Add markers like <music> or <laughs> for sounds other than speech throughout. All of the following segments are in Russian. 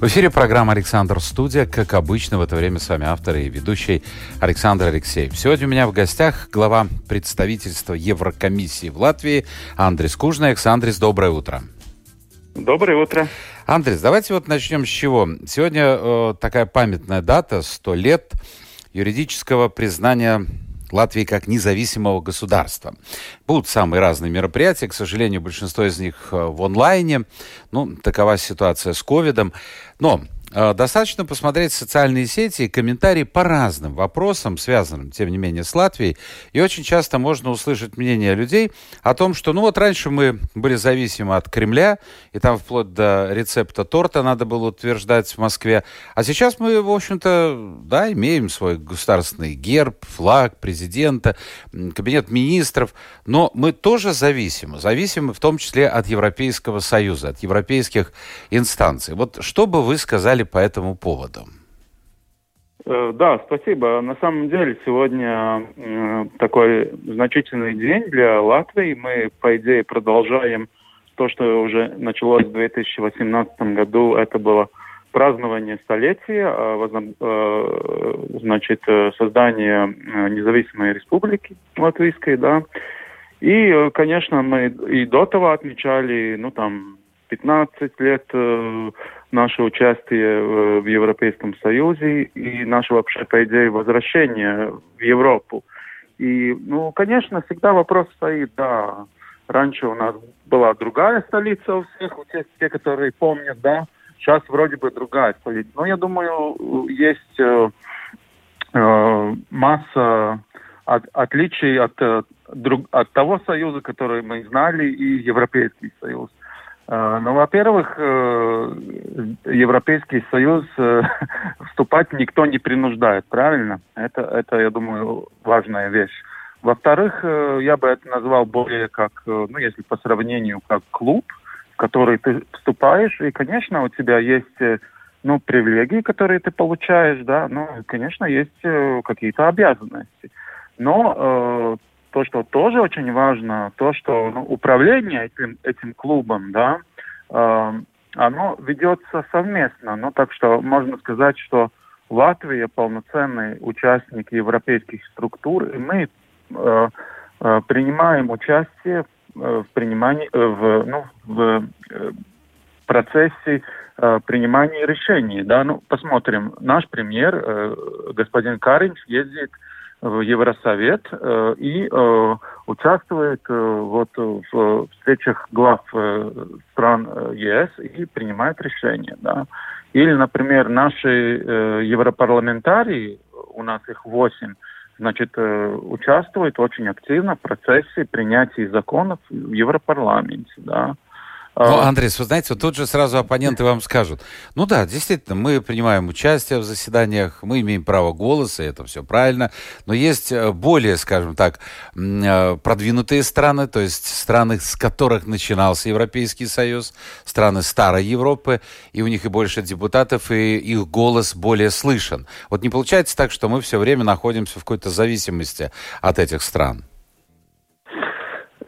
В эфире программа «Александр Студия». Как обычно, в это время с вами автор и ведущий Александр Алексеев. Сегодня у меня в гостях глава представительства Еврокомиссии в Латвии Андрес Кужнаекс. Андрес, доброе утро. Доброе утро. Андрес, давайте вот начнем с чего. Сегодня э, такая памятная дата, 100 лет юридического признания Латвии как независимого государства. Будут самые разные мероприятия, к сожалению, большинство из них э, в онлайне. Ну, такова ситуация с ковидом. Но достаточно посмотреть социальные сети и комментарии по разным вопросам, связанным, тем не менее, с Латвией. И очень часто можно услышать мнение людей о том, что, ну вот раньше мы были зависимы от Кремля, и там вплоть до рецепта торта надо было утверждать в Москве. А сейчас мы, в общем-то, да, имеем свой государственный герб, флаг президента, кабинет министров, но мы тоже зависимы. Зависимы в том числе от Европейского Союза, от европейских инстанций. Вот что бы вы сказали сказали по этому поводу? Э, да, спасибо. На самом деле сегодня э, такой значительный день для Латвии. Мы, по идее, продолжаем то, что уже началось в 2018 году. Это было празднование столетия, а, э, значит, создание независимой республики латвийской, да. И, конечно, мы и до того отмечали, ну, там, 15 лет наше участие в Европейском Союзе и наше вообще, по идее, возвращение в Европу. И, ну, конечно, всегда вопрос стоит, да, раньше у нас была другая столица у всех, у тех, те, которые помнят, да, сейчас вроде бы другая столица. Но я думаю, есть э, э, масса от, отличий от, э, друг, от того союза, который мы знали, и Европейский союз. Э, ну, во-первых, э, Европейский Союз э, <laughs> вступать никто не принуждает, правильно? Это, это, я думаю, важная вещь. Во-вторых, я бы это назвал более как, ну, если по сравнению, как клуб, в который ты вступаешь, и, конечно, у тебя есть, ну, привилегии, которые ты получаешь, да, ну, конечно, есть какие-то обязанности. Но то, что тоже очень важно, то, что ну, управление этим, этим клубом, да, э, оно ведется совместно. Ну, так что можно сказать, что Латвия полноценный участник европейских структур, и мы э, э, принимаем участие в принимании, в, ну, в процессе э, принимания решений. Да? Ну, посмотрим. Наш премьер, э, господин Каринч, ездит в Евросовет э, и э, участвует э, вот в встречах глав стран ЕС и принимает решения. Да. Или, например, наши европарламентарии, у нас их восемь, значит, участвуют очень активно в процессе принятия законов в Европарламенте. Да. Ну, а. Андрей, вы знаете, вот тут же сразу оппоненты вам скажут, ну да, действительно, мы принимаем участие в заседаниях, мы имеем право голоса, это все правильно, но есть э, более, скажем так, э, продвинутые страны, то есть страны, с которых начинался Европейский Союз, страны старой Европы, и у них и больше депутатов, и их голос более слышен. Вот не получается так, что мы все время находимся в какой-то зависимости от этих стран?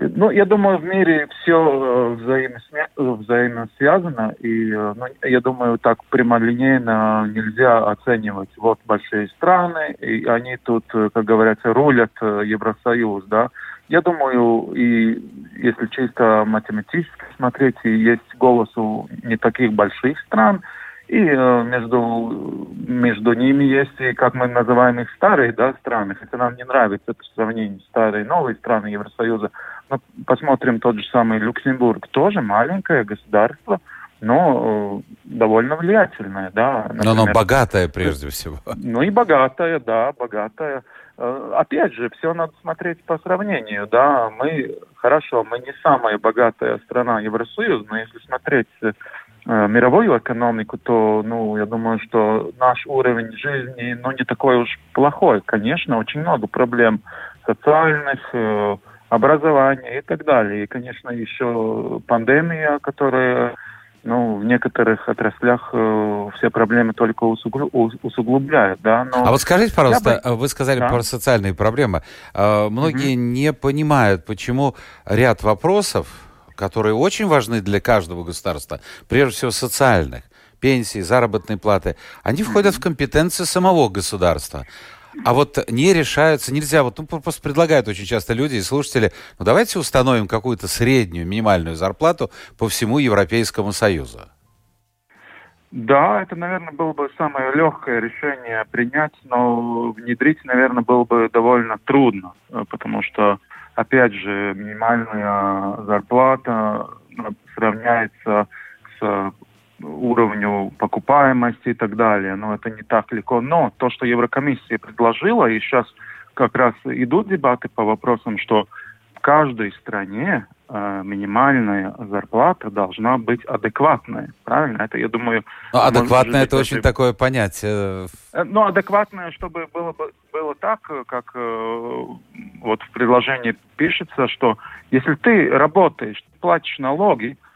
Ну, я думаю, в мире все э, взаимосвя... взаимосвязано, и э, ну, я думаю, так прямолинейно нельзя оценивать. Вот большие страны, и они тут, э, как говорится, рулят Евросоюз, да. Я думаю, и если чисто математически смотреть, есть голос у не таких больших стран, и э, между, между ними есть, как мы называем их, старые да, страны. Хотя нам не нравится это сравнение старые и новые страны Евросоюза. Но посмотрим тот же самый Люксембург. Тоже маленькое государство, но э, довольно влиятельное. Да, например, но оно богатое прежде всего. Ну и богатое, да, богатое. Э, опять же, все надо смотреть по сравнению, да, мы, хорошо, мы не самая богатая страна Евросоюза, но если смотреть Э, мировую экономику, то, ну, я думаю, что наш уровень жизни, ну, не такой уж плохой. Конечно, очень много проблем социальных, э, образования и так далее. И, конечно, еще пандемия, которая ну, в некоторых отраслях э, все проблемы только усугубляют, да. Но а вот скажите, пожалуйста, бы... вы сказали да? про социальные проблемы. Э, многие угу. не понимают, почему ряд вопросов, которые очень важны для каждого государства, прежде всего социальных, пенсии, заработной платы, они входят в компетенции самого государства. А вот не решаются, нельзя, вот ну, просто предлагают очень часто люди и слушатели, ну давайте установим какую-то среднюю минимальную зарплату по всему Европейскому Союзу. Да, это, наверное, было бы самое легкое решение принять, но внедрить, наверное, было бы довольно трудно, э, потому что, опять же, минимальная зарплата э, сравняется с уровню покупаемости и так далее. Но это не так легко. Но то, что Еврокомиссия предложила, и сейчас как раз идут дебаты по вопросам, что в каждой стране э, минимальная зарплата должна быть адекватная. Правильно? Это, я думаю... Ну, адекватная это очень такое понятие. Э, ну, адекватное, чтобы было, было так, как э, вот в предложении пишется, что если ты работаешь, платишь налоги, Э,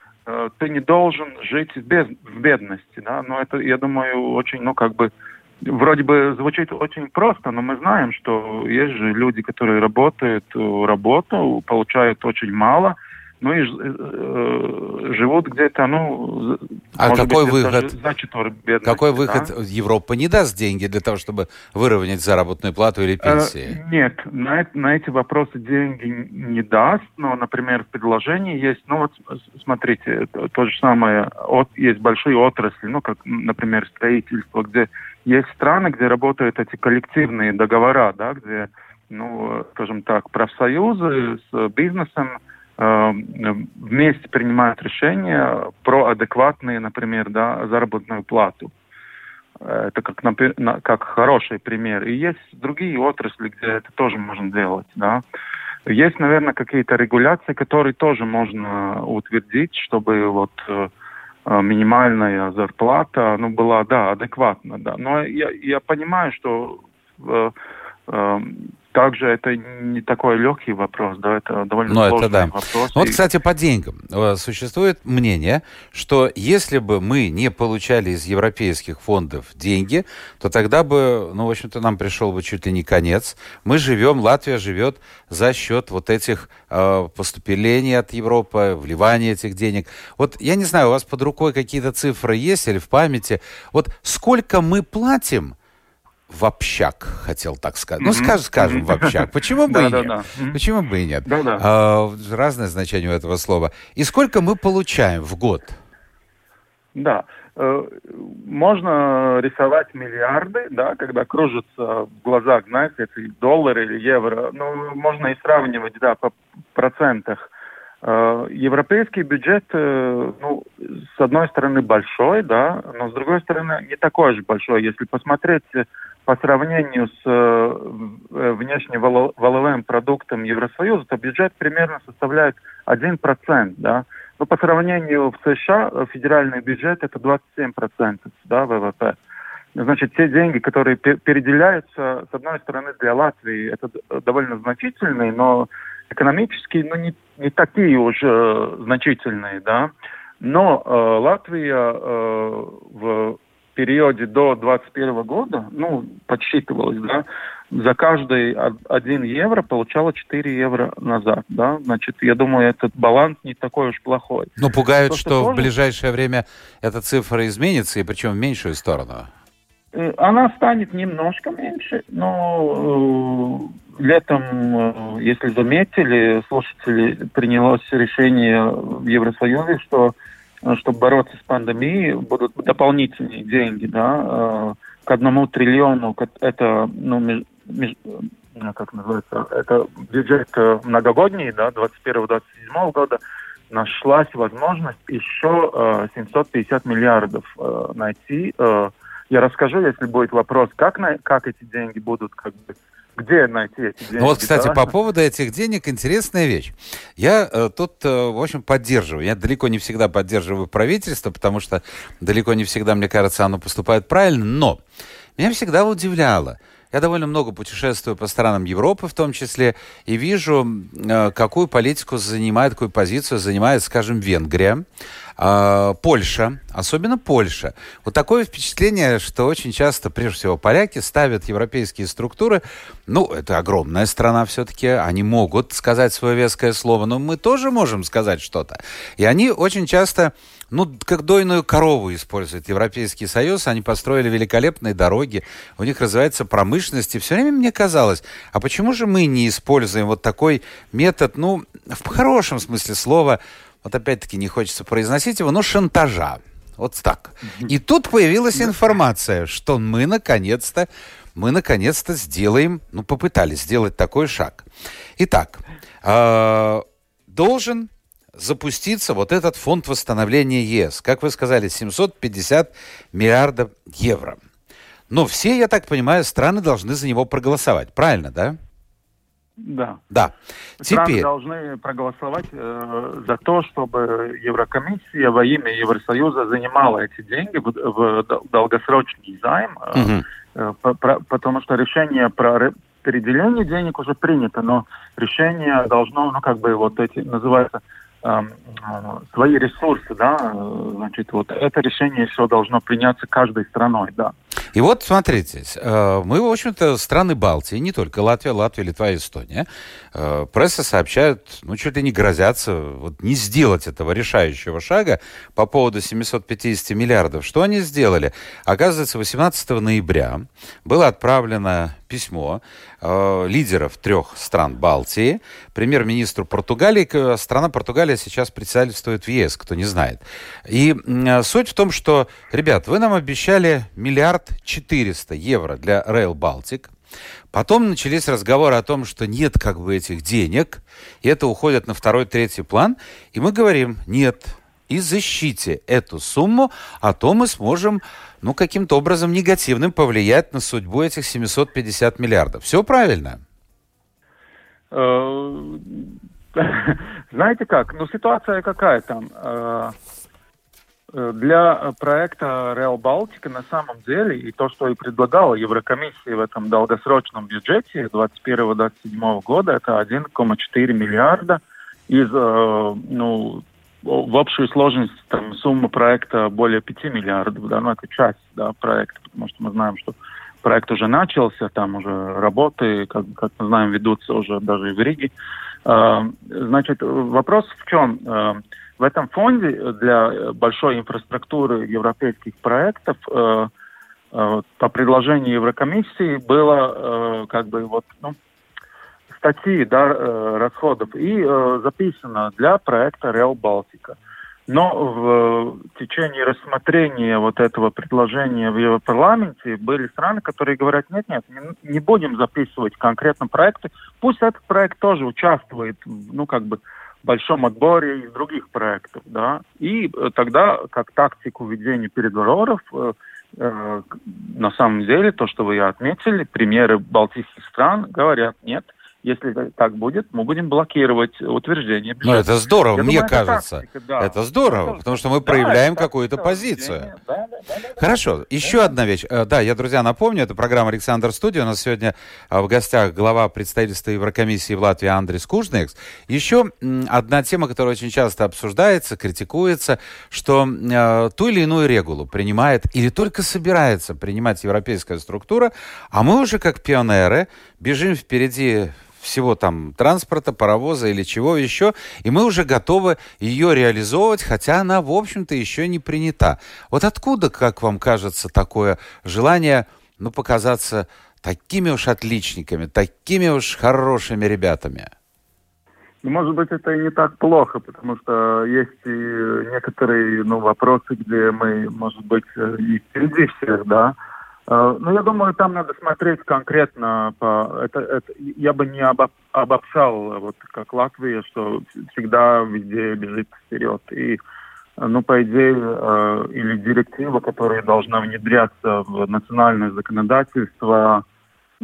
ты не должен жить без, в бедности, да, но это, я думаю, очень, ну, как бы, вроде бы звучит очень просто, но мы знаем, что есть же люди, которые работают э, работу, получают очень мало, ну и э, живут где-то, ну... А какой быть, выход? Значит, бедности, какой выход? Да? Европа не даст деньги для того, чтобы выровнять заработную плату или э, пенсии? Э, нет, на, на эти вопросы деньги не даст, но, например, в предложении есть, ну вот смотрите, то, то же самое, от, есть большие отрасли, ну как, например, строительство, где есть страны, где работают эти коллективные договора, да, где, ну, скажем так, профсоюзы с бизнесом, Э, вместе принимают решения про адекватные, например, да, заработную плату. Это как, как хороший пример. И есть другие отрасли, где это тоже можно делать. Да. Есть, наверное, какие-то регуляции, которые тоже можно утвердить, чтобы вот э, э, минимальная зарплата ну, была, да, адекватна. Да. Но я, я понимаю, что также это не такой легкий вопрос, да, это довольно Но сложный это да. вопрос. Ну, вот, кстати, по деньгам. Э, существует мнение, что если бы мы не получали из европейских фондов деньги, то тогда бы, ну, в общем-то, нам пришел бы чуть ли не конец. Мы живем, Латвия живет за счет вот этих э, поступлений от Европы, вливания этих денег. Вот я не знаю, у вас под рукой какие-то цифры есть или в памяти? Вот сколько мы платим в общак, хотел так сказать. Mm-hmm. Ну, скажем, скажем, в общак. Почему бы и нет? Почему бы и нет? Разное значение у этого слова. И сколько мы получаем в год? Да. Э, можно рисовать миллиарды, да, когда кружатся в глазах, знаете, это доллары или евро. Ну, можно и сравнивать, да, по процентах. Э, европейский бюджет, э, ну, с одной стороны большой, да, но с другой стороны не такой же большой. Если посмотреть по сравнению с э, э внешним валовым продуктом Евросоюза, то бюджет примерно составляет 1%. Да? Но по сравнению в США э, федеральный бюджет это 27% да, ВВП. Значит, те деньги, которые переделяются, с одной стороны, для Латвии, это довольно значительные, но экономически ну, не, не такие уже значительные, да. Но э, Латвия э, в периоде до 2021 года, ну, подсчитывалось, да, за каждый 1 евро получала 4 евро назад, да, значит, я думаю, этот баланс не такой уж плохой. Но пугают, То, что, что тоже... в ближайшее время эта цифра изменится, и причем в меньшую сторону. Э, она станет немножко меньше, но э, летом, э, если заметили, слушатели, принялось решение в Евросоюзе, что чтобы бороться с пандемией, будут дополнительные деньги, да, э, к одному триллиону, это, ну, э, как называется, это бюджет многогодний, да, 21-27 года, нашлась возможность еще 750 миллиардов найти. Я расскажу, если будет вопрос, как, на, как эти деньги будут как бы где найти эти деньги? Ну вот, кстати, да? по поводу этих денег интересная вещь. Я э, тут, э, в общем, поддерживаю. Я далеко не всегда поддерживаю правительство, потому что далеко не всегда, мне кажется, оно поступает правильно. Но меня всегда удивляло. Я довольно много путешествую по странам Европы в том числе и вижу, э, какую политику занимает, какую позицию занимает, скажем, Венгрия. А, Польша, особенно Польша. Вот такое впечатление, что очень часто, прежде всего, поляки ставят европейские структуры. Ну, это огромная страна все-таки, они могут сказать свое веское слово, но мы тоже можем сказать что-то. И они очень часто ну, как дойную корову использует Европейский Союз. Они построили великолепные дороги, у них развивается промышленность. И все время мне казалось, а почему же мы не используем вот такой метод, ну, в хорошем смысле слова, вот опять-таки не хочется произносить его, но шантажа. Вот так. И тут появилась информация, что мы наконец-то, мы наконец-то сделаем, ну, попытались сделать такой шаг. Итак, э, должен запуститься вот этот фонд восстановления ЕС. Как вы сказали, 750 миллиардов евро. Но все, я так понимаю, страны должны за него проголосовать. Правильно, да? Да. Да. Страны Теперь... должны проголосовать э, за то, чтобы Еврокомиссия во имя Евросоюза занимала эти деньги в, в долгосрочный займ, угу. э, по, потому что решение про переделение денег уже принято, но решение должно, ну как бы вот эти называется Эм, э, свои ресурсы, да, э, значит, вот это решение еще должно приняться каждой страной, да. И вот, смотрите, э, мы, в общем-то, страны Балтии, не только Латвия, Латвия, Литва Эстония, пресса сообщают, ну, чуть ли не грозятся вот не сделать этого решающего шага по поводу 750 миллиардов. Что они сделали? Оказывается, 18 ноября было отправлено письмо э, лидеров трех стран Балтии, премьер-министру Португалии. Страна Португалия сейчас председательствует в ЕС, кто не знает. И э, суть в том, что, ребят, вы нам обещали миллиард четыреста евро для Rail Baltic. Потом начались разговоры о том, что нет как бы этих денег, и это уходит на второй, третий план. И мы говорим, нет, и защите эту сумму, а то мы сможем ну, каким-то образом негативным повлиять на судьбу этих 750 миллиардов. Все правильно? Э, <laughs> знаете как, ну ситуация какая там? Э, э, для проекта Real Балтика на самом деле и то, что и предлагала Еврокомиссия в этом долгосрочном бюджете 2021-2027 года, это 1,4 миллиарда из ну, в общую сложность там, сумма проекта более 5 миллиардов, да, ну это часть да, проекта, потому что мы знаем, что проект уже начался, там уже работы, как, как мы знаем, ведутся уже даже и в Риге. А, значит, вопрос в чем? В этом фонде для большой инфраструктуры европейских проектов а, по предложению Еврокомиссии было как бы вот ну, статьи да, э, расходов и э, записано для проекта Real Балтика. Но в течение рассмотрения вот этого предложения в Европарламенте были страны, которые говорят, нет-нет, не будем записывать конкретно проекты, пусть этот проект тоже участвует, ну, как бы, большом отборе из других проектов, да, и э, тогда, как тактику ведения переговоров, э, э, на самом деле, то, что вы отметили, примеры балтийских стран говорят, нет, если так будет, мы будем блокировать утверждение бюджета. Ну, это здорово, Я мне думаю, кажется. Это, тактика, да. это здорово, потому что мы да, проявляем какую-то позицию. Да, да, да, Хорошо, да, еще да. одна вещь. Э, да, я, друзья, напомню, это программа «Александр Студия». У нас сегодня э, в гостях глава представительства Еврокомиссии в Латвии Андрис Кужнекс. Еще одна тема, которая очень часто обсуждается, критикуется, что э, ту или иную регулу принимает или только собирается принимать европейская структура, а мы уже как пионеры бежим впереди всего там транспорта, паровоза или чего еще, и мы уже готовы ее реализовывать, хотя она, в общем-то, еще не принята. Вот откуда, как вам кажется, такое желание, ну, показаться такими уж отличниками, такими уж хорошими ребятами? Ну, может быть, это и не так плохо, потому что есть и некоторые ну, вопросы, где мы, может быть, и впереди всех, да, ну, я думаю, там надо смотреть конкретно по... Это, это, я бы не обо, обобщал, вот как Латвия, что всегда везде бежит вперед. И, ну, по идее, э, или директива, которая должна внедряться в национальное законодательство,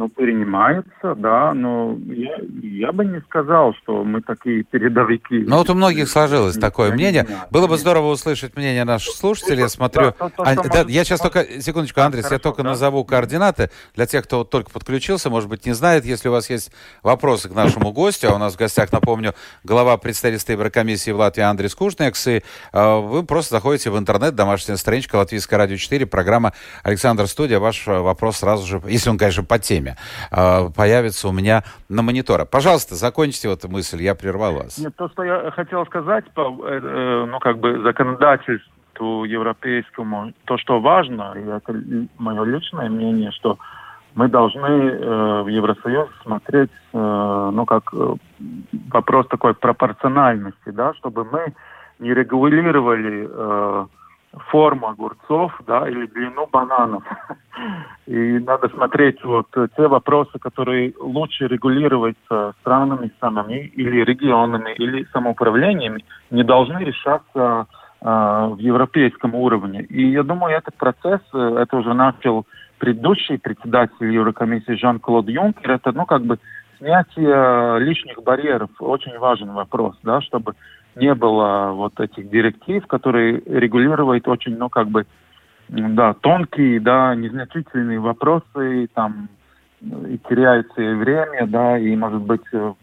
ну, принимается, да, но я, я бы не сказал, что мы такие передовики. Ну, вот у многих сложилось я такое мнение. Знаю, Было бы здорово услышать мнение наших слушателей. Я смотрю... Да, то, то, а, да, я сейчас только... Секундочку, Андрей, я только да? назову координаты. Для тех, кто только подключился, может быть, не знает, если у вас есть вопросы к нашему гостю, а у нас в гостях, напомню, глава представительства Еврокомиссии в Латвии Андрей Скучнекс, и э, вы просто заходите в интернет, домашняя страничка Латвийское радио 4, программа Александр Студия. Ваш вопрос сразу же, если он, конечно, по теме, э, появится у меня на мониторе. Пожалуйста, закончите вот эту мысль, я прервал вас. Нет, то, что я хотел сказать по, э, э, ну, как бы законодательству европейскому, то, что важно, и это мое личное мнение, что мы должны э, в Евросоюз смотреть, э, ну, как э, вопрос такой пропорциональности, да, чтобы мы не регулировали э, форму огурцов, да, или длину бананов. И надо смотреть вот те вопросы, которые лучше регулировать странами самими или регионами, или самоуправлениями, не должны решаться э, в европейском уровне. И я думаю, этот процесс, э, это уже начал предыдущий председатель Еврокомиссии Жан-Клод Юнкер, это, ну, как бы снятие лишних барьеров, очень важный вопрос, да, чтобы не было вот этих директив, которые регулируют очень, ну, как бы, да, тонкие, да, незначительные вопросы, там, и теряется и время, да, и, может быть, в,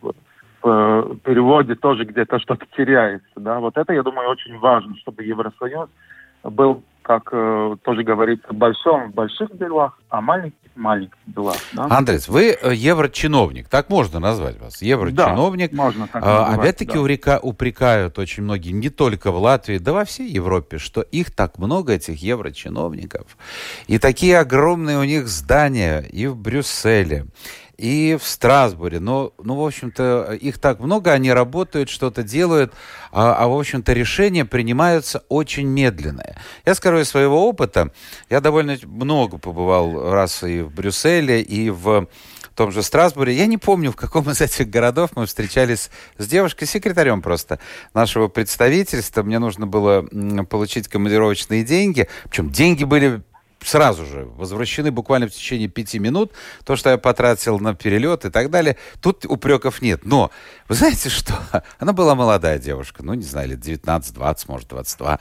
в переводе тоже где-то что-то теряется, да. Вот это, я думаю, очень важно, чтобы Евросоюз был как э, тоже говорится, большом в больших делах, а маленьких в маленьких делах. Да? Андрес, вы э, еврочиновник, так можно назвать вас? Еврочиновник. Да, можно так а, Опять-таки да. урека, упрекают очень многие, не только в Латвии, да во всей Европе, что их так много, этих еврочиновников. И такие огромные у них здания и в Брюсселе, и в Страсбуре. Но, ну, в общем-то, их так много, они работают, что-то делают, а, а, в общем-то, решения принимаются очень медленные. Я скажу из своего опыта, я довольно много побывал раз и в Брюсселе, и в том же Страсбуре. Я не помню, в каком из этих городов мы встречались с девушкой, секретарем просто нашего представительства. Мне нужно было получить командировочные деньги. Причем деньги были сразу же возвращены буквально в течение пяти минут. То, что я потратил на перелет и так далее, тут упреков нет. Но вы знаете что? <laughs> Она была молодая девушка, ну, не знаю, лет 19-20, может, 22.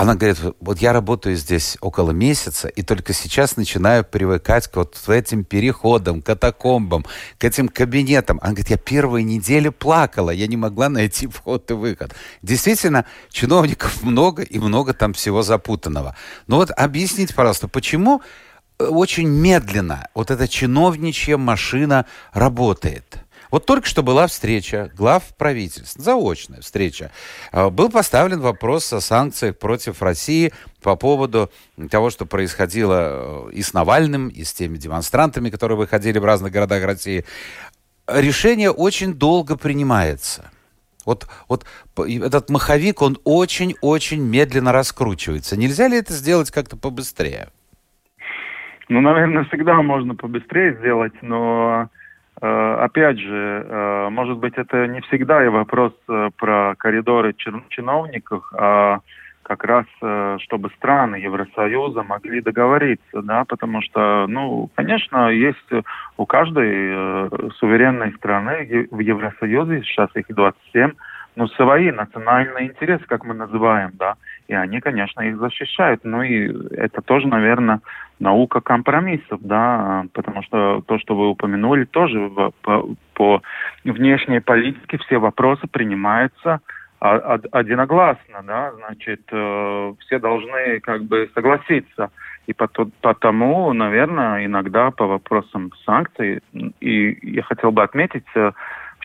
Она говорит, вот я работаю здесь около месяца, и только сейчас начинаю привыкать к вот этим переходам, катакомбам, к этим кабинетам. Она говорит, я первые недели плакала, я не могла найти вход и выход. Действительно, чиновников много, и много там всего запутанного. Но вот объясните, пожалуйста, почему э, очень медленно вот эта чиновничья машина работает? Вот только что была встреча глав правительств, заочная встреча. А, был поставлен вопрос о санкциях против России по поводу того, что происходило э, и с Навальным, и с теми демонстрантами, которые выходили в разных городах России. Решение очень долго принимается. Вот, вот этот маховик, он очень-очень медленно раскручивается. Нельзя ли это сделать как-то побыстрее? Ну, наверное, всегда можно побыстрее сделать, но опять же, э, может быть, это не всегда и вопрос э, про коридоры чиновников, а как раз, чтобы страны Евросоюза могли договориться, да, потому что, ну, конечно, есть у каждой суверенной страны в Евросоюзе, сейчас их 27, ну, свои национальные интересы, как мы называем, да, и они, конечно, их защищают. Ну и это тоже, наверное, наука компромиссов, да, потому что то, что вы упомянули, тоже по, по внешней политике все вопросы принимаются одиногласно, да, значит, э, все должны как бы согласиться. И потому, наверное, иногда по вопросам санкций, и я хотел бы отметить, э,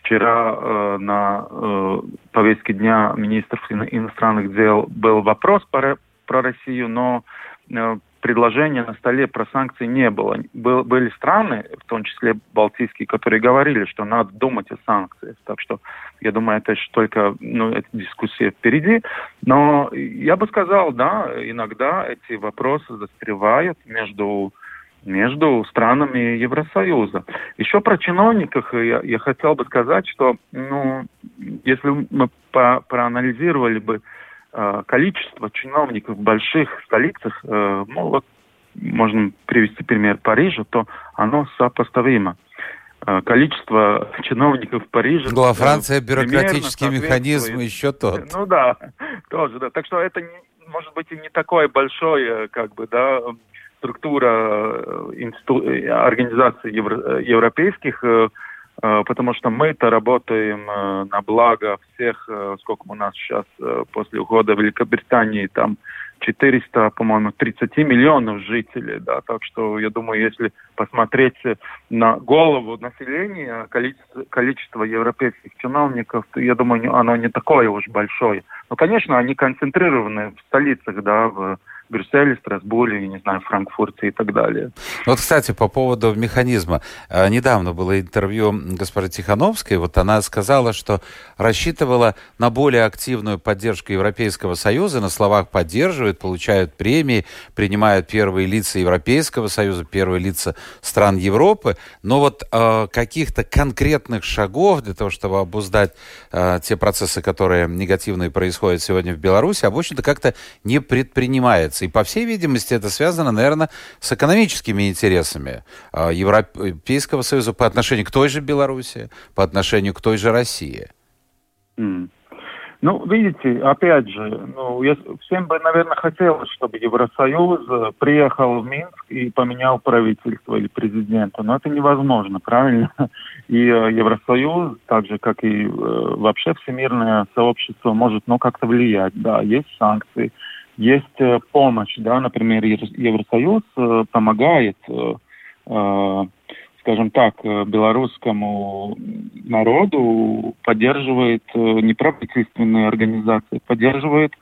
Вчера э, на э, повестке дня министров иностранных дел был вопрос про, про Россию, но э, предложения на столе про санкции не было. Был, были страны, в том числе балтийские, которые говорили, что надо думать о санкциях. Так что я думаю, это еще только ну, эта дискуссия впереди. Но я бы сказал, да, иногда эти вопросы застревают между между странами Евросоюза. Еще про чиновников я, я хотел бы сказать, что ну, если мы по проанализировали бы э, количество чиновников в больших столицах, э, ну, вот можно привести пример Парижа, то оно сопоставимо. Э, количество чиновников в Париже... Ну, а Франция бюрократический механизм еще тот. Ну да, <laughs> тоже, да. Так что это, может быть, и не такое большое, как бы, да, структура э, инсту... организаций евро... европейских, потому что мы-то работаем на благо всех, сколько у нас сейчас после ухода Великобритании, там 400, по-моему, 30 миллионов жителей, да, так что я думаю, если посмотреть на голову населения, количество, количество европейских чиновников, то я думаю, оно не такое уж большое. Но, конечно, они концентрированы в столицах, да, в Брюсселе, Страсбуре, не знаю, Франкфурте и так далее. Вот, кстати, по поводу механизма. Э, недавно было интервью госпожи Тихановской. Вот она сказала, что рассчитывала на более активную поддержку Европейского Союза. На словах поддерживают, получают премии, принимают первые лица Европейского Союза, первые лица стран Европы. Но вот э, каких-то конкретных шагов для того, чтобы обуздать э, те процессы, которые негативные происходят сегодня в Беларуси, общем-то как-то не предпринимается меняется. И, по всей видимости, это связано, наверное, с экономическими интересами а, Европейского Союза по отношению к той же Беларуси, по отношению к той же России. Mm. Ну, видите, опять же, ну, я, всем бы, наверное, хотелось, чтобы Евросоюз э, приехал в Минск и поменял правительство или президента, но это невозможно, правильно? <laughs> И э, Евросоюз, так же, как и э, вообще всемирное сообщество, может, ну, как-то влиять, да, есть санкции, есть э, помощь, да, например, Евросоюз э, помогает, э, скажем так, белорусскому народу, поддерживает неправительственные организации, поддерживает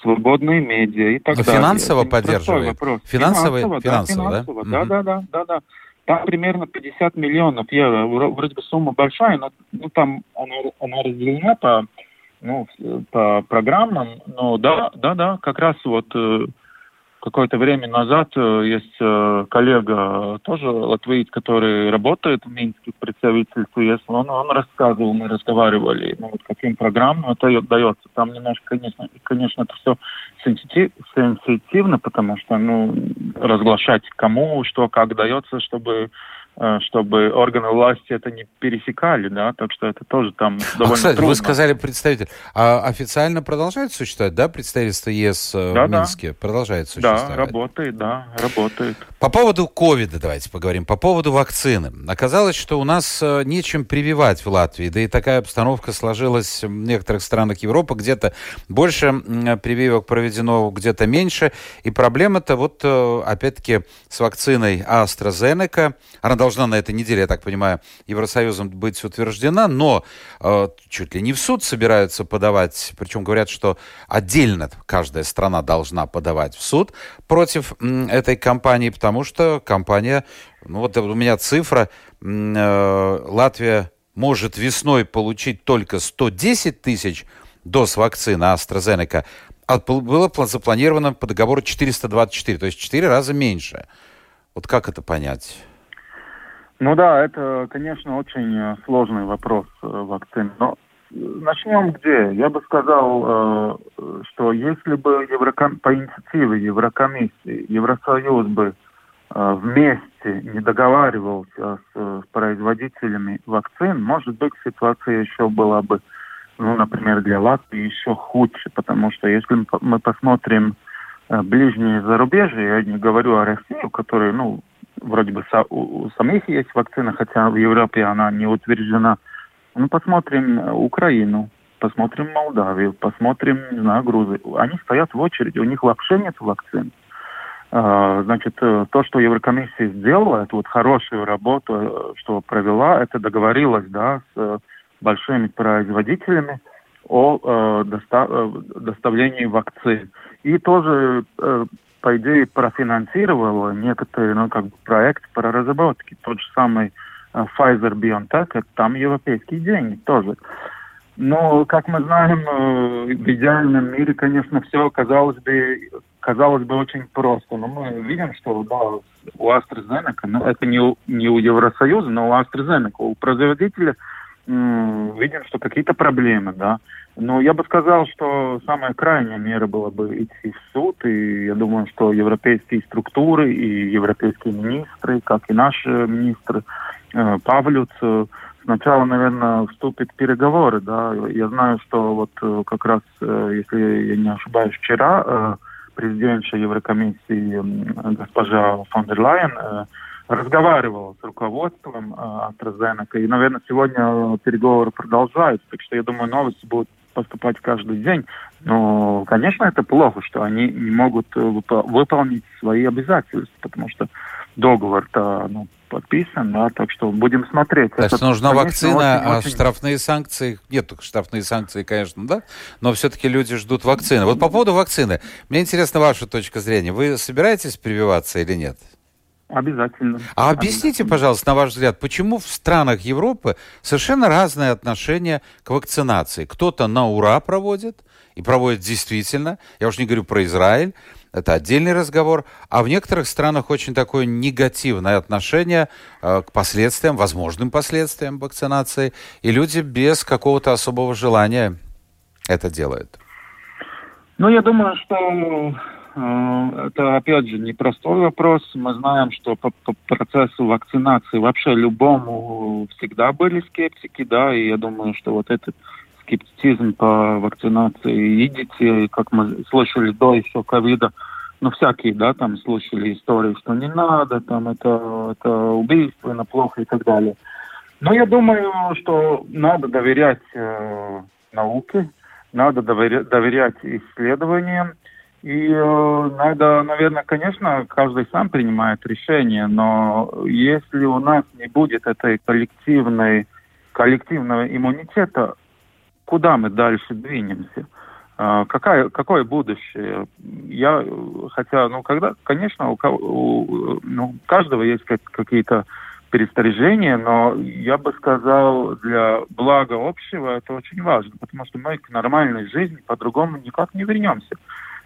свободные медиа и так Но далее. Финансово поддерживает? Финансово, финансово, финансово, да? Финансово, да, да, да, да, да. Там примерно 50 миллионов евро. Вроде бы сумма большая, но ну, там она, она разделена по ну, по программам, но да, да, да, как раз вот э, какое-то время назад э, есть э, коллега, тоже латвиец, который работает в Минске представительстве если он, он рассказывал, мы разговаривали, ну, вот каким программам это дается. Там немножко, конечно, конечно это все сенситив, сенситивно, потому что, ну, разглашать кому, что, как дается, чтобы чтобы органы власти это не пересекали, да, так что это тоже там а, довольно а, кстати, трудно. вы сказали представитель, а официально продолжает существовать, да, представительство ЕС э, да, в Минске? Да. Продолжает существовать? Да, работает, да, работает. По поводу ковида давайте поговорим, по поводу вакцины. Оказалось, что у нас э, нечем прививать в Латвии, да и такая обстановка сложилась в некоторых странах Европы, где-то больше прививок проведено, где-то меньше, и проблема-то вот опять-таки с вакциной AstraZeneca, должна на этой неделе, я так понимаю, Евросоюзом быть утверждена, но э, чуть ли не в суд собираются подавать, причем говорят, что отдельно каждая страна должна подавать в суд против э, этой компании, потому что компания, ну вот у меня цифра, э, Латвия может весной получить только 110 тысяч доз вакцины AstraZeneca, а было запланировано по договору 424, то есть в 4 раза меньше. Вот как это понять? Ну да, это, конечно, очень э, сложный вопрос э, вакцин. Но э, начнем где? Я бы сказал, что если бы Евроком... по инициативе Еврокомиссии Евросоюз бы вместе не договаривался с производителями вакцин, может быть, ситуация еще была бы, ну, например, для Латвии еще худше, потому что если мы посмотрим ближние зарубежья, я не говорю о России, у которой, ну, вроде бы у самих есть вакцина, хотя в Европе она не утверждена. Ну, посмотрим Украину, посмотрим Молдавию, посмотрим, не знаю, Грузию. Они стоят в очереди, у них вообще нет вакцин. А, значит, э, то, что Еврокомиссия сделала, это вот хорошую работу, э, что провела, это договорилась, да, с э, большими производителями о э, доста доставлении вакцин. И тоже по идее, профинансировала некоторые, ну, как бы, проект по разработке. Тот же самый uh, Pfizer BioNTech, это там европейские деньги тоже. Но, как мы знаем, э, в идеальном мире, конечно, все казалось бы, казалось бы очень просто. Но мы видим, что да, у AstraZeneca, ну, это не у, не у Евросоюза, но у AstraZeneca, у производителя видим, что какие-то проблемы, да. Но я бы сказал, что самая крайняя мера была бы идти в суд, и я думаю, что европейские структуры и европейские министры, как и наши министры, э, Павлюц, э, сначала, наверное, вступит в переговоры, да. Я знаю, что вот э, как раз, если я не ошибаюсь, вчера президентша Еврокомиссии госпожа фон дер Лайен разговаривала с руководством AstraZeneca, и, наверное, сегодня переговоры продолжаются, так что я думаю, новости будут поступать каждый день. Но, конечно, это плохо, что они не могут э, выполнить свои обязательства, потому что договор-то ну, подписан, да, так что будем смотреть. То есть нужна конечно, вакцина, очень, а очень... штрафные санкции, нет, только штрафные санкции, конечно, да, но все-таки люди ждут вакцины. Вот по поводу вакцины, мне интересна ваша точка зрения. Вы собираетесь прививаться или нет? Обязательно. А объясните, пожалуйста, на ваш взгляд, почему в странах Европы совершенно разное отношение к вакцинации? Кто-то на ура проводит, и проводит действительно, я уж не говорю про Израиль, это отдельный разговор, а в некоторых странах очень такое негативное отношение э, к последствиям, возможным последствиям вакцинации, и люди без какого-то особого желания это делают. Ну, я думаю, что это, опять же, непростой вопрос. Мы знаем, что по, по процессу вакцинации вообще любому всегда были скептики, да, и я думаю, что вот этот скептицизм по вакцинации и детей, как мы слышали до еще ковида, ну, всякие, да, там слышали истории, что не надо, там это, это убийственно, плохо и так далее. Но я думаю, что надо доверять э, науке, надо доверять, доверять исследованиям, и э, надо, наверное, конечно, каждый сам принимает решение, но если у нас не будет этой коллективной, коллективного иммунитета, куда мы дальше двинемся? Э, какая, какое будущее? Я, хотя, ну, когда, конечно, у, у ну, каждого есть как, какие-то пересторожения, но я бы сказал, для блага общего это очень важно, потому что мы к нормальной жизни по-другому никак не вернемся.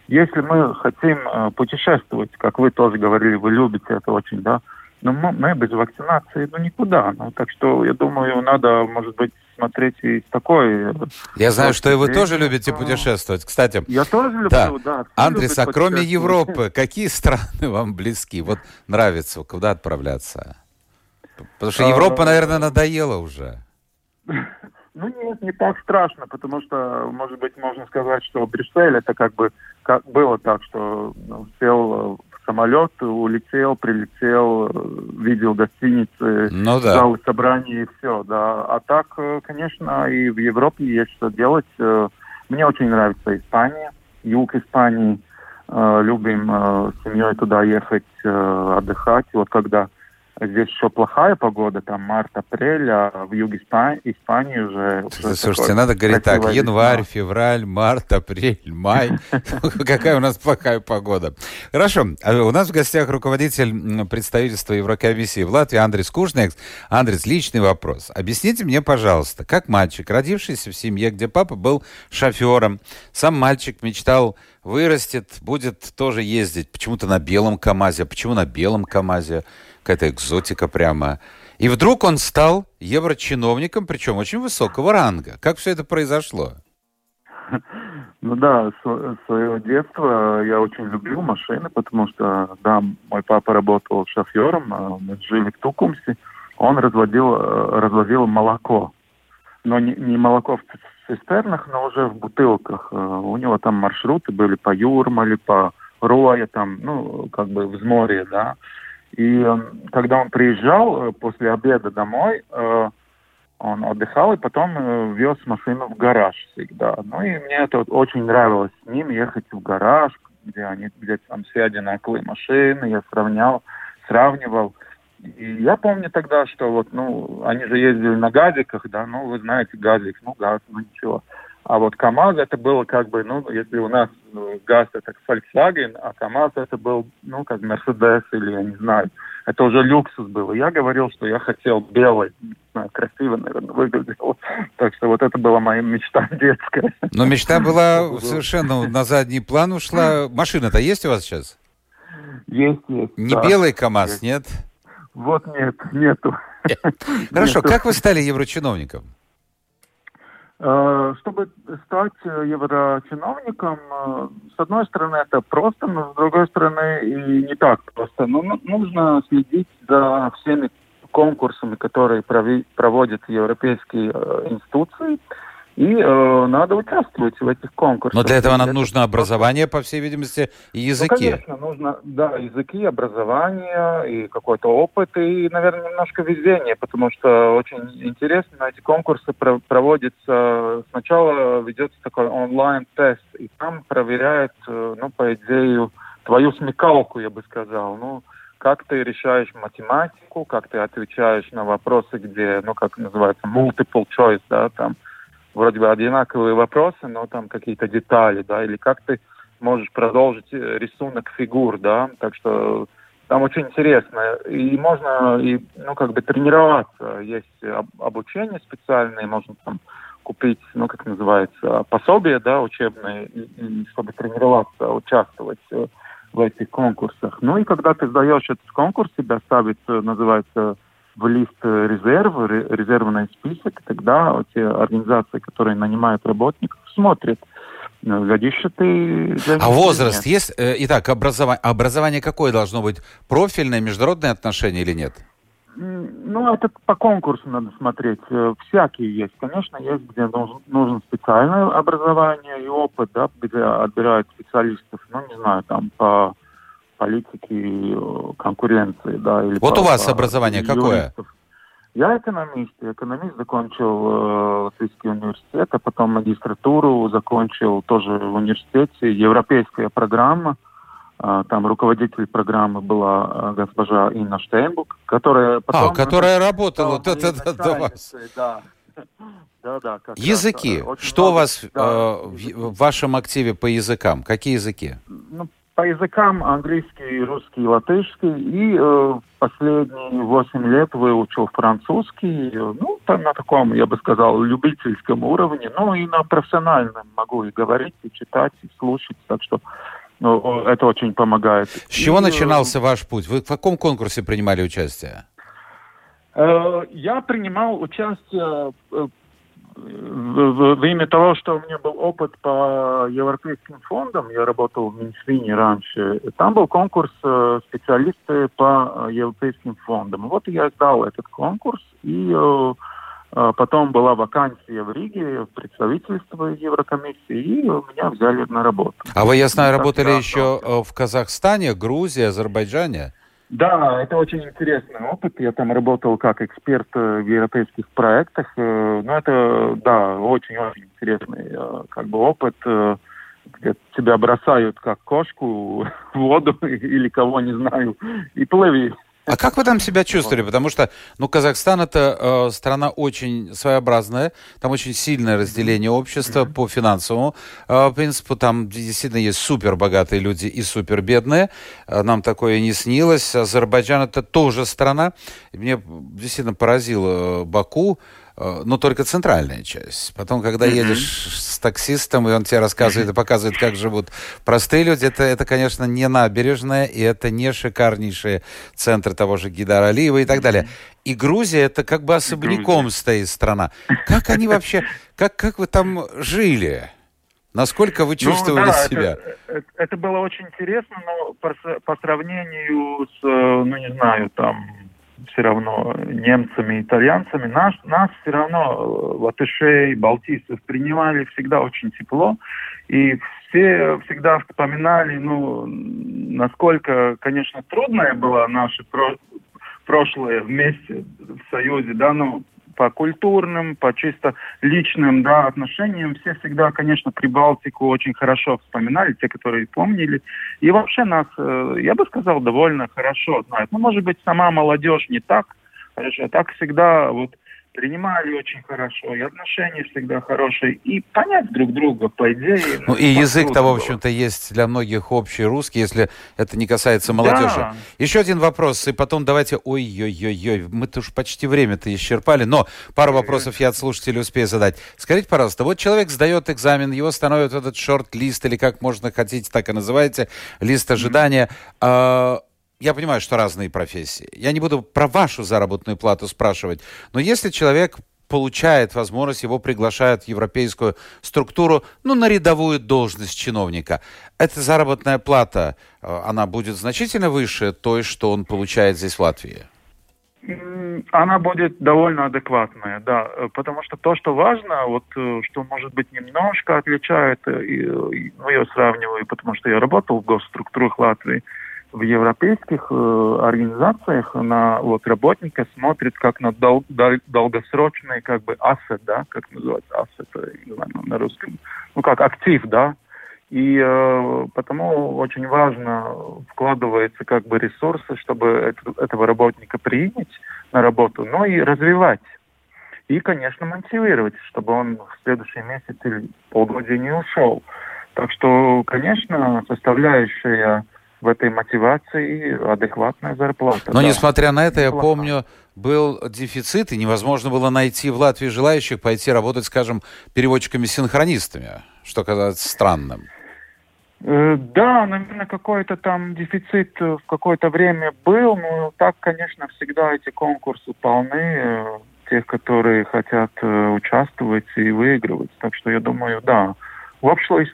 Если мы хотим э, путешествовать, как вы тоже говорили, вы любите это очень, да, но мы, мы без вакцинации, ну, никуда. Ну, так что, я думаю, надо, может быть, смотреть и с такой... Э, я знаю, что и вы тоже любите путешествовать. Кстати, я тоже люблю, да. да Андрес, а кроме Европы, какие страны <laughs> вам близки? Вот нравится, куда отправляться? Потому что Европа, наверное, надоела уже. <laughs> Ну нет, не так страшно, потому что, может быть, можно сказать, что Брюссель это как бы как было так, что ну, сел в самолет, улетел, прилетел, видел гостиницы, ну, да. залы собраний и все, да. А так, э, конечно, и в Европе есть что делать. Э, мне очень нравится Испания, юг Испании. Э, любим с семьей туда ехать, отдыхать. Вот когда Здесь еще плохая погода, там март-апрель, а в юге Испании, Испании уже... Слушайте, надо говорить так, январь, весна. февраль, март, апрель, май. <laughs> Какая у нас плохая погода. Хорошо, а у нас в гостях руководитель представительства Еврокомиссии в Латвии Андрей Кушнекс. Андрей, личный вопрос. Объясните мне, пожалуйста, как мальчик, родившийся в семье, где папа был шофером, сам мальчик мечтал вырастет, будет тоже ездить почему-то на белом КАМАЗе. А почему на белом КАМАЗе? Какая-то экзотика прямо. И вдруг он стал еврочиновником, причем очень высокого ранга. Как все это произошло? Ну да, с своего детства я очень любил машины, потому что, да, мой папа работал шофером, а мы жили в Тукумсе, он разводил, э, разводил молоко. Но не, не молоко в цистернах, но уже в бутылках. Э, у него там маршруты были по Юрмале, по Роя, там, ну, как бы в море, да. И э, когда он приезжал э, после обеда домой, э, он отдыхал и потом вез машину в гараж всегда. Ну и мне это очень нравилось с ним ехать в гараж, где они, где там все одинаковые машины, я сравнял, сравнивал. И я помню тогда, что вот, ну, они же ездили на газиках, да, ну, вы знаете, газик, ну, газ, ну, ничего. А вот КАМАЗ это было как бы, ну, если у нас ну, ГАЗ это Volkswagen, а КАМАЗ это был, ну, как Мерседес или я не знаю. Это уже люксус был. И я говорил, что я хотел белый. красиво, наверное, выглядел. Так что вот это была моя мечта <laughs> детская. Но мечта была совершенно на задний план ушла. Машина-то есть у вас сейчас? Есть, есть. Не да. белый КАМАЗ, есть. нет? Вот нет, нету. <laughs> Хорошо, как вы стали еврочиновником? Э, чтобы стать еврочиновником, э, с одной стороны, это просто, но с другой стороны, и не так просто. Но ну, нужно следить за всеми конкурсами, которые проводят европейские э, институции. И э, надо участвовать в этих конкурсах. Но для этого нам это нужно образование, по всей видимости, и ну, языки. Ну, конечно, нужно, да, языки, образование и какой-то опыт, и, наверное, немножко везение, потому что очень интересно, эти конкурсы проводятся, сначала ведется такой онлайн-тест, и там проверяют, э, ну, по идее, твою смекалку, я бы сказал, ну, как ты решаешь математику, как ты отвечаешь на вопросы, где, ну, как называется, multiple choice, да, там, вроде бы одинаковые вопросы, но там какие-то детали, да, или как ты можешь продолжить э, рисунок фигур, да, так что там очень интересно. И можно, и, ну, как бы тренироваться. Есть обучение специальное, можно там купить, ну, как называется, пособие, да, учебное, и, и, чтобы тренироваться, участвовать э, в этих конкурсах. Ну, и когда ты сдаешь этот конкурс, тебя ставит, э, называется, в лист резерва, резервный список, тогда те организации, которые нанимают работников, смотрят, ну, годишься ты... А возраст есть? Э, итак, образование, образование какое должно быть? Профильное, международные отношения или нет? Ну, это по конкурсу надо смотреть. Э, всякие есть. Конечно, есть, где нужно специальное образование и опыт, да, где отбирают специалистов, ну, не знаю, там, по политики э, конкуренции, да. Или вот по, у вас образование какое? Я экономист. Экономист закончил э, Латвийский университет, а потом магистратуру закончил тоже в университете. Европейская программа. Э, там руководитель программы была э, госпожа Инна Штейнбук, которая потом... А, которая работала до, до, до, до вас. Да. <laughs> Да, да, языки. Раз, Что у вас да, э, в, в вашем активе по языкам? Какие языки? Ну, по языкам английский, русский, латышский. И э, последние восемь лет выучил французский. Ну, там на таком, я бы сказал, любительском уровне. Ну, и на профессиональном могу и говорить, и читать, и слушать. Так что ну, это очень помогает. С чего и, э, начинался ваш путь? Вы в каком конкурсе принимали участие? Э, я принимал участие э, в, в имя того, что у меня был опыт по европейским фондам, я работал в Минфине раньше, там был конкурс э, специалисты по э, европейским фондам. Вот я сдал этот конкурс, и э, потом была вакансия в Риге, в представительстве Еврокомиссии, и меня взяли на работу. А вы, я знаю, работали еще в Казахстане, Грузии, Азербайджане? Да, это очень интересный опыт. Я там работал как эксперт э, в европейских проектах. Э, ну, это, да, очень-очень интересный э, как бы опыт, где тебя бросают как кошку в воду <laughs> или кого, не знаю, и плыви. А как вы там себя чувствовали? Потому что, ну, Казахстан это э, страна очень своеобразная, там очень сильное разделение общества по финансовому э, принципу. Там действительно есть супер богатые люди и супер бедные. Э, нам такое не снилось. Азербайджан это тоже страна. Мне действительно поразило Баку. Э, но только центральная часть. Потом, когда mm-hmm. едешь с таксистом, и он тебе рассказывает и показывает, как живут простые люди, это, это, конечно, не набережная, и это не шикарнейшие центры того же Гидара Алиева и так далее. И Грузия это как бы особняком стоит страна. Как они вообще, как, как вы там жили? Насколько вы ну чувствовали ну, да, себя? Это, это, это было очень интересно, но по, по сравнению с, ну не знаю, там все равно немцами, итальянцами, нас, нас все равно э, латышей, балтийцев принимали всегда очень тепло. И все всегда вспоминали, ну, насколько, конечно, трудное было наше про прошлое вместе в Союзе, да, но по культурным, по чисто личным да, отношениям все всегда, конечно, Прибалтику очень хорошо вспоминали, те, которые помнили. И вообще нас, э, я бы сказал, довольно хорошо знают. Ну, может быть, сама молодежь не так хорошо, а так всегда вот принимали очень хорошо, и отношения всегда хорошие, и понять друг друга, по идее. Ну, и язык-то, в общем-то, есть для многих общий русский, если это не касается молодежи. Да. Еще один вопрос, и потом давайте, ой-ой-ой-ой, мы-то уж почти время-то исчерпали, но пару вопросов я от слушателей успею задать. Скажите, пожалуйста, вот человек сдает экзамен, его становят этот шорт-лист, или как можно хотите, так и называете, лист ожидания. Mm-hmm я понимаю, что разные профессии. Я не буду про вашу заработную плату спрашивать, но если человек получает возможность, его приглашают в европейскую структуру, ну, на рядовую должность чиновника. Эта заработная плата, э, она будет значительно выше той, что он получает здесь в Латвии? Она будет довольно адекватная, да, потому что то, что важно, вот что может быть немножко отличает, ну я сравниваю, потому что я работал в госструктурах Латвии, в европейских э, организациях на вот работника смотрит как на дол, дол, долгосрочный как бы ассет, да, как называется ассет, знаю, на русском, ну как актив, да, и э, потому очень важно вкладывается как бы ресурсы, чтобы это, этого работника принять на работу, но и развивать. И, конечно, мотивировать, чтобы он в следующий месяц или полгода не ушел. Так что, конечно, составляющая в этой мотивации адекватная зарплата. Но да. несмотря на это, я помню, был дефицит, и невозможно было найти в Латвии желающих пойти работать, скажем, переводчиками-синхронистами, что казалось странным. Э, да, наверное, какой-то там дефицит в какое-то время был, но так, конечно, всегда эти конкурсы полны э, тех, которые хотят э, участвовать и выигрывать. Так что я думаю, да, в общей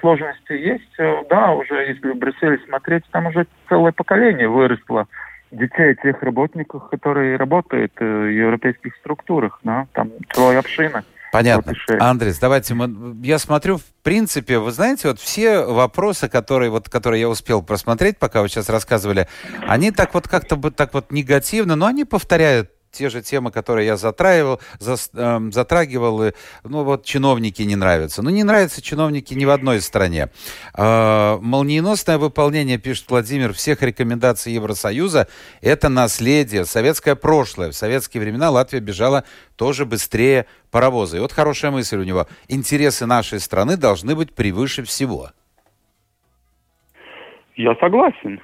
сложности есть, э, да, уже если в Брюсселе смотреть, там уже целое поколение выросло детей тех работников, которые работают э, в европейских структурах, да, там целая община. Понятно. Андрес, давайте мы... Я смотрю, в принципе, вы знаете, вот все вопросы, которые, вот, которые я успел просмотреть, пока вы сейчас рассказывали, они так вот как-то так вот негативно, но они повторяют те же темы, которые я затрагивал, за, э, затрагивал, и, ну вот чиновники не нравятся. Ну не нравятся чиновники ни в одной стране. Э, молниеносное выполнение, пишет Владимир, всех рекомендаций Евросоюза – это наследие, советское прошлое. В советские времена Латвия бежала тоже быстрее паровоза. И вот хорошая мысль у него. Интересы нашей страны должны быть превыше всего. Я согласен.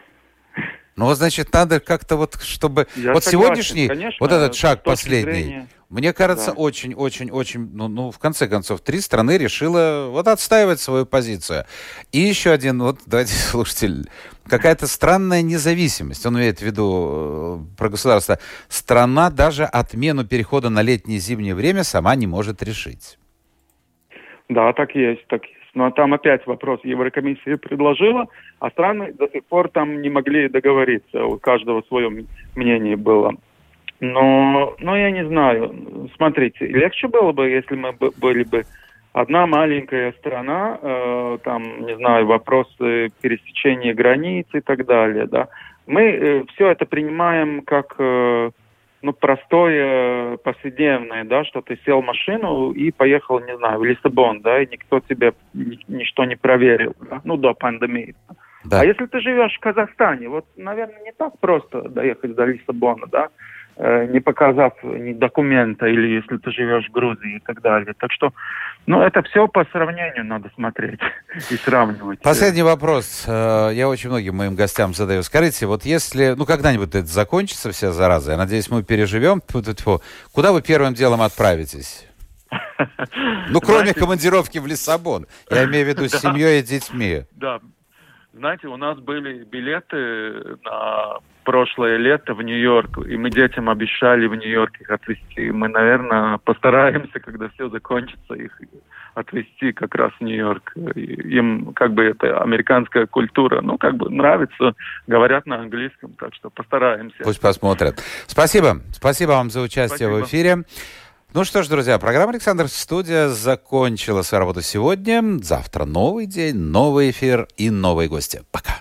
Ну, значит, надо как-то вот, чтобы... Я вот согласен, сегодняшний, конечно, вот этот шаг последний, зрения... мне кажется, очень-очень-очень... Да. Ну, ну, в конце концов, три страны решила вот отстаивать свою позицию. И еще один, вот, <laughs> давайте, слушатель, какая-то странная независимость. Он имеет в виду э, про государство. Страна даже отмену перехода на летнее и зимнее время сама не может решить. Да, так есть, так есть. Ну, а там опять вопрос. Еврокомиссия предложила, а страны до сих пор там не могли договориться. У каждого свое мнение было. Но, но я не знаю. Смотрите, легче было бы, если мы были бы одна маленькая страна, э, там, не знаю, вопросы пересечения границ и так далее, да. Мы э, все это принимаем как э, ну, простое, повседневное, да, что ты сел в машину и поехал, не знаю, в Лиссабон, да, и никто тебе ни, ничто не проверил, да, ну, до пандемии. Да. А если ты живешь в Казахстане, вот, наверное, не так просто доехать до Лиссабона, да, Э, не показав ни документа, или если ты живешь в Грузии и так далее. Так что, ну, это все по сравнению надо смотреть <laughs> и сравнивать. Последний вопрос. Э, я очень многим моим гостям задаю. Скажите, вот если, ну, когда-нибудь это закончится вся зараза, я надеюсь, мы переживем, куда вы первым делом отправитесь? <laughs> Ну, кроме Знаете, командировки в Лиссабон. Я имею в виду с <laughs> семьей и детьми. Да. Знаете, у нас были билеты на прошлое лето в Нью-Йорк, и мы детям обещали в Нью-Йорк их отвезти. Мы, наверное, постараемся, когда все закончится, их отвезти как раз в Нью-Йорк. Им как бы это американская культура, ну, как бы нравится, говорят на английском, так что постараемся. Пусть посмотрят. Спасибо. Спасибо вам за участие Спасибо. в эфире. Ну что ж, друзья, программа «Александр Студия» закончила свою работу сегодня. Завтра новый день, новый эфир и новые гости. Пока.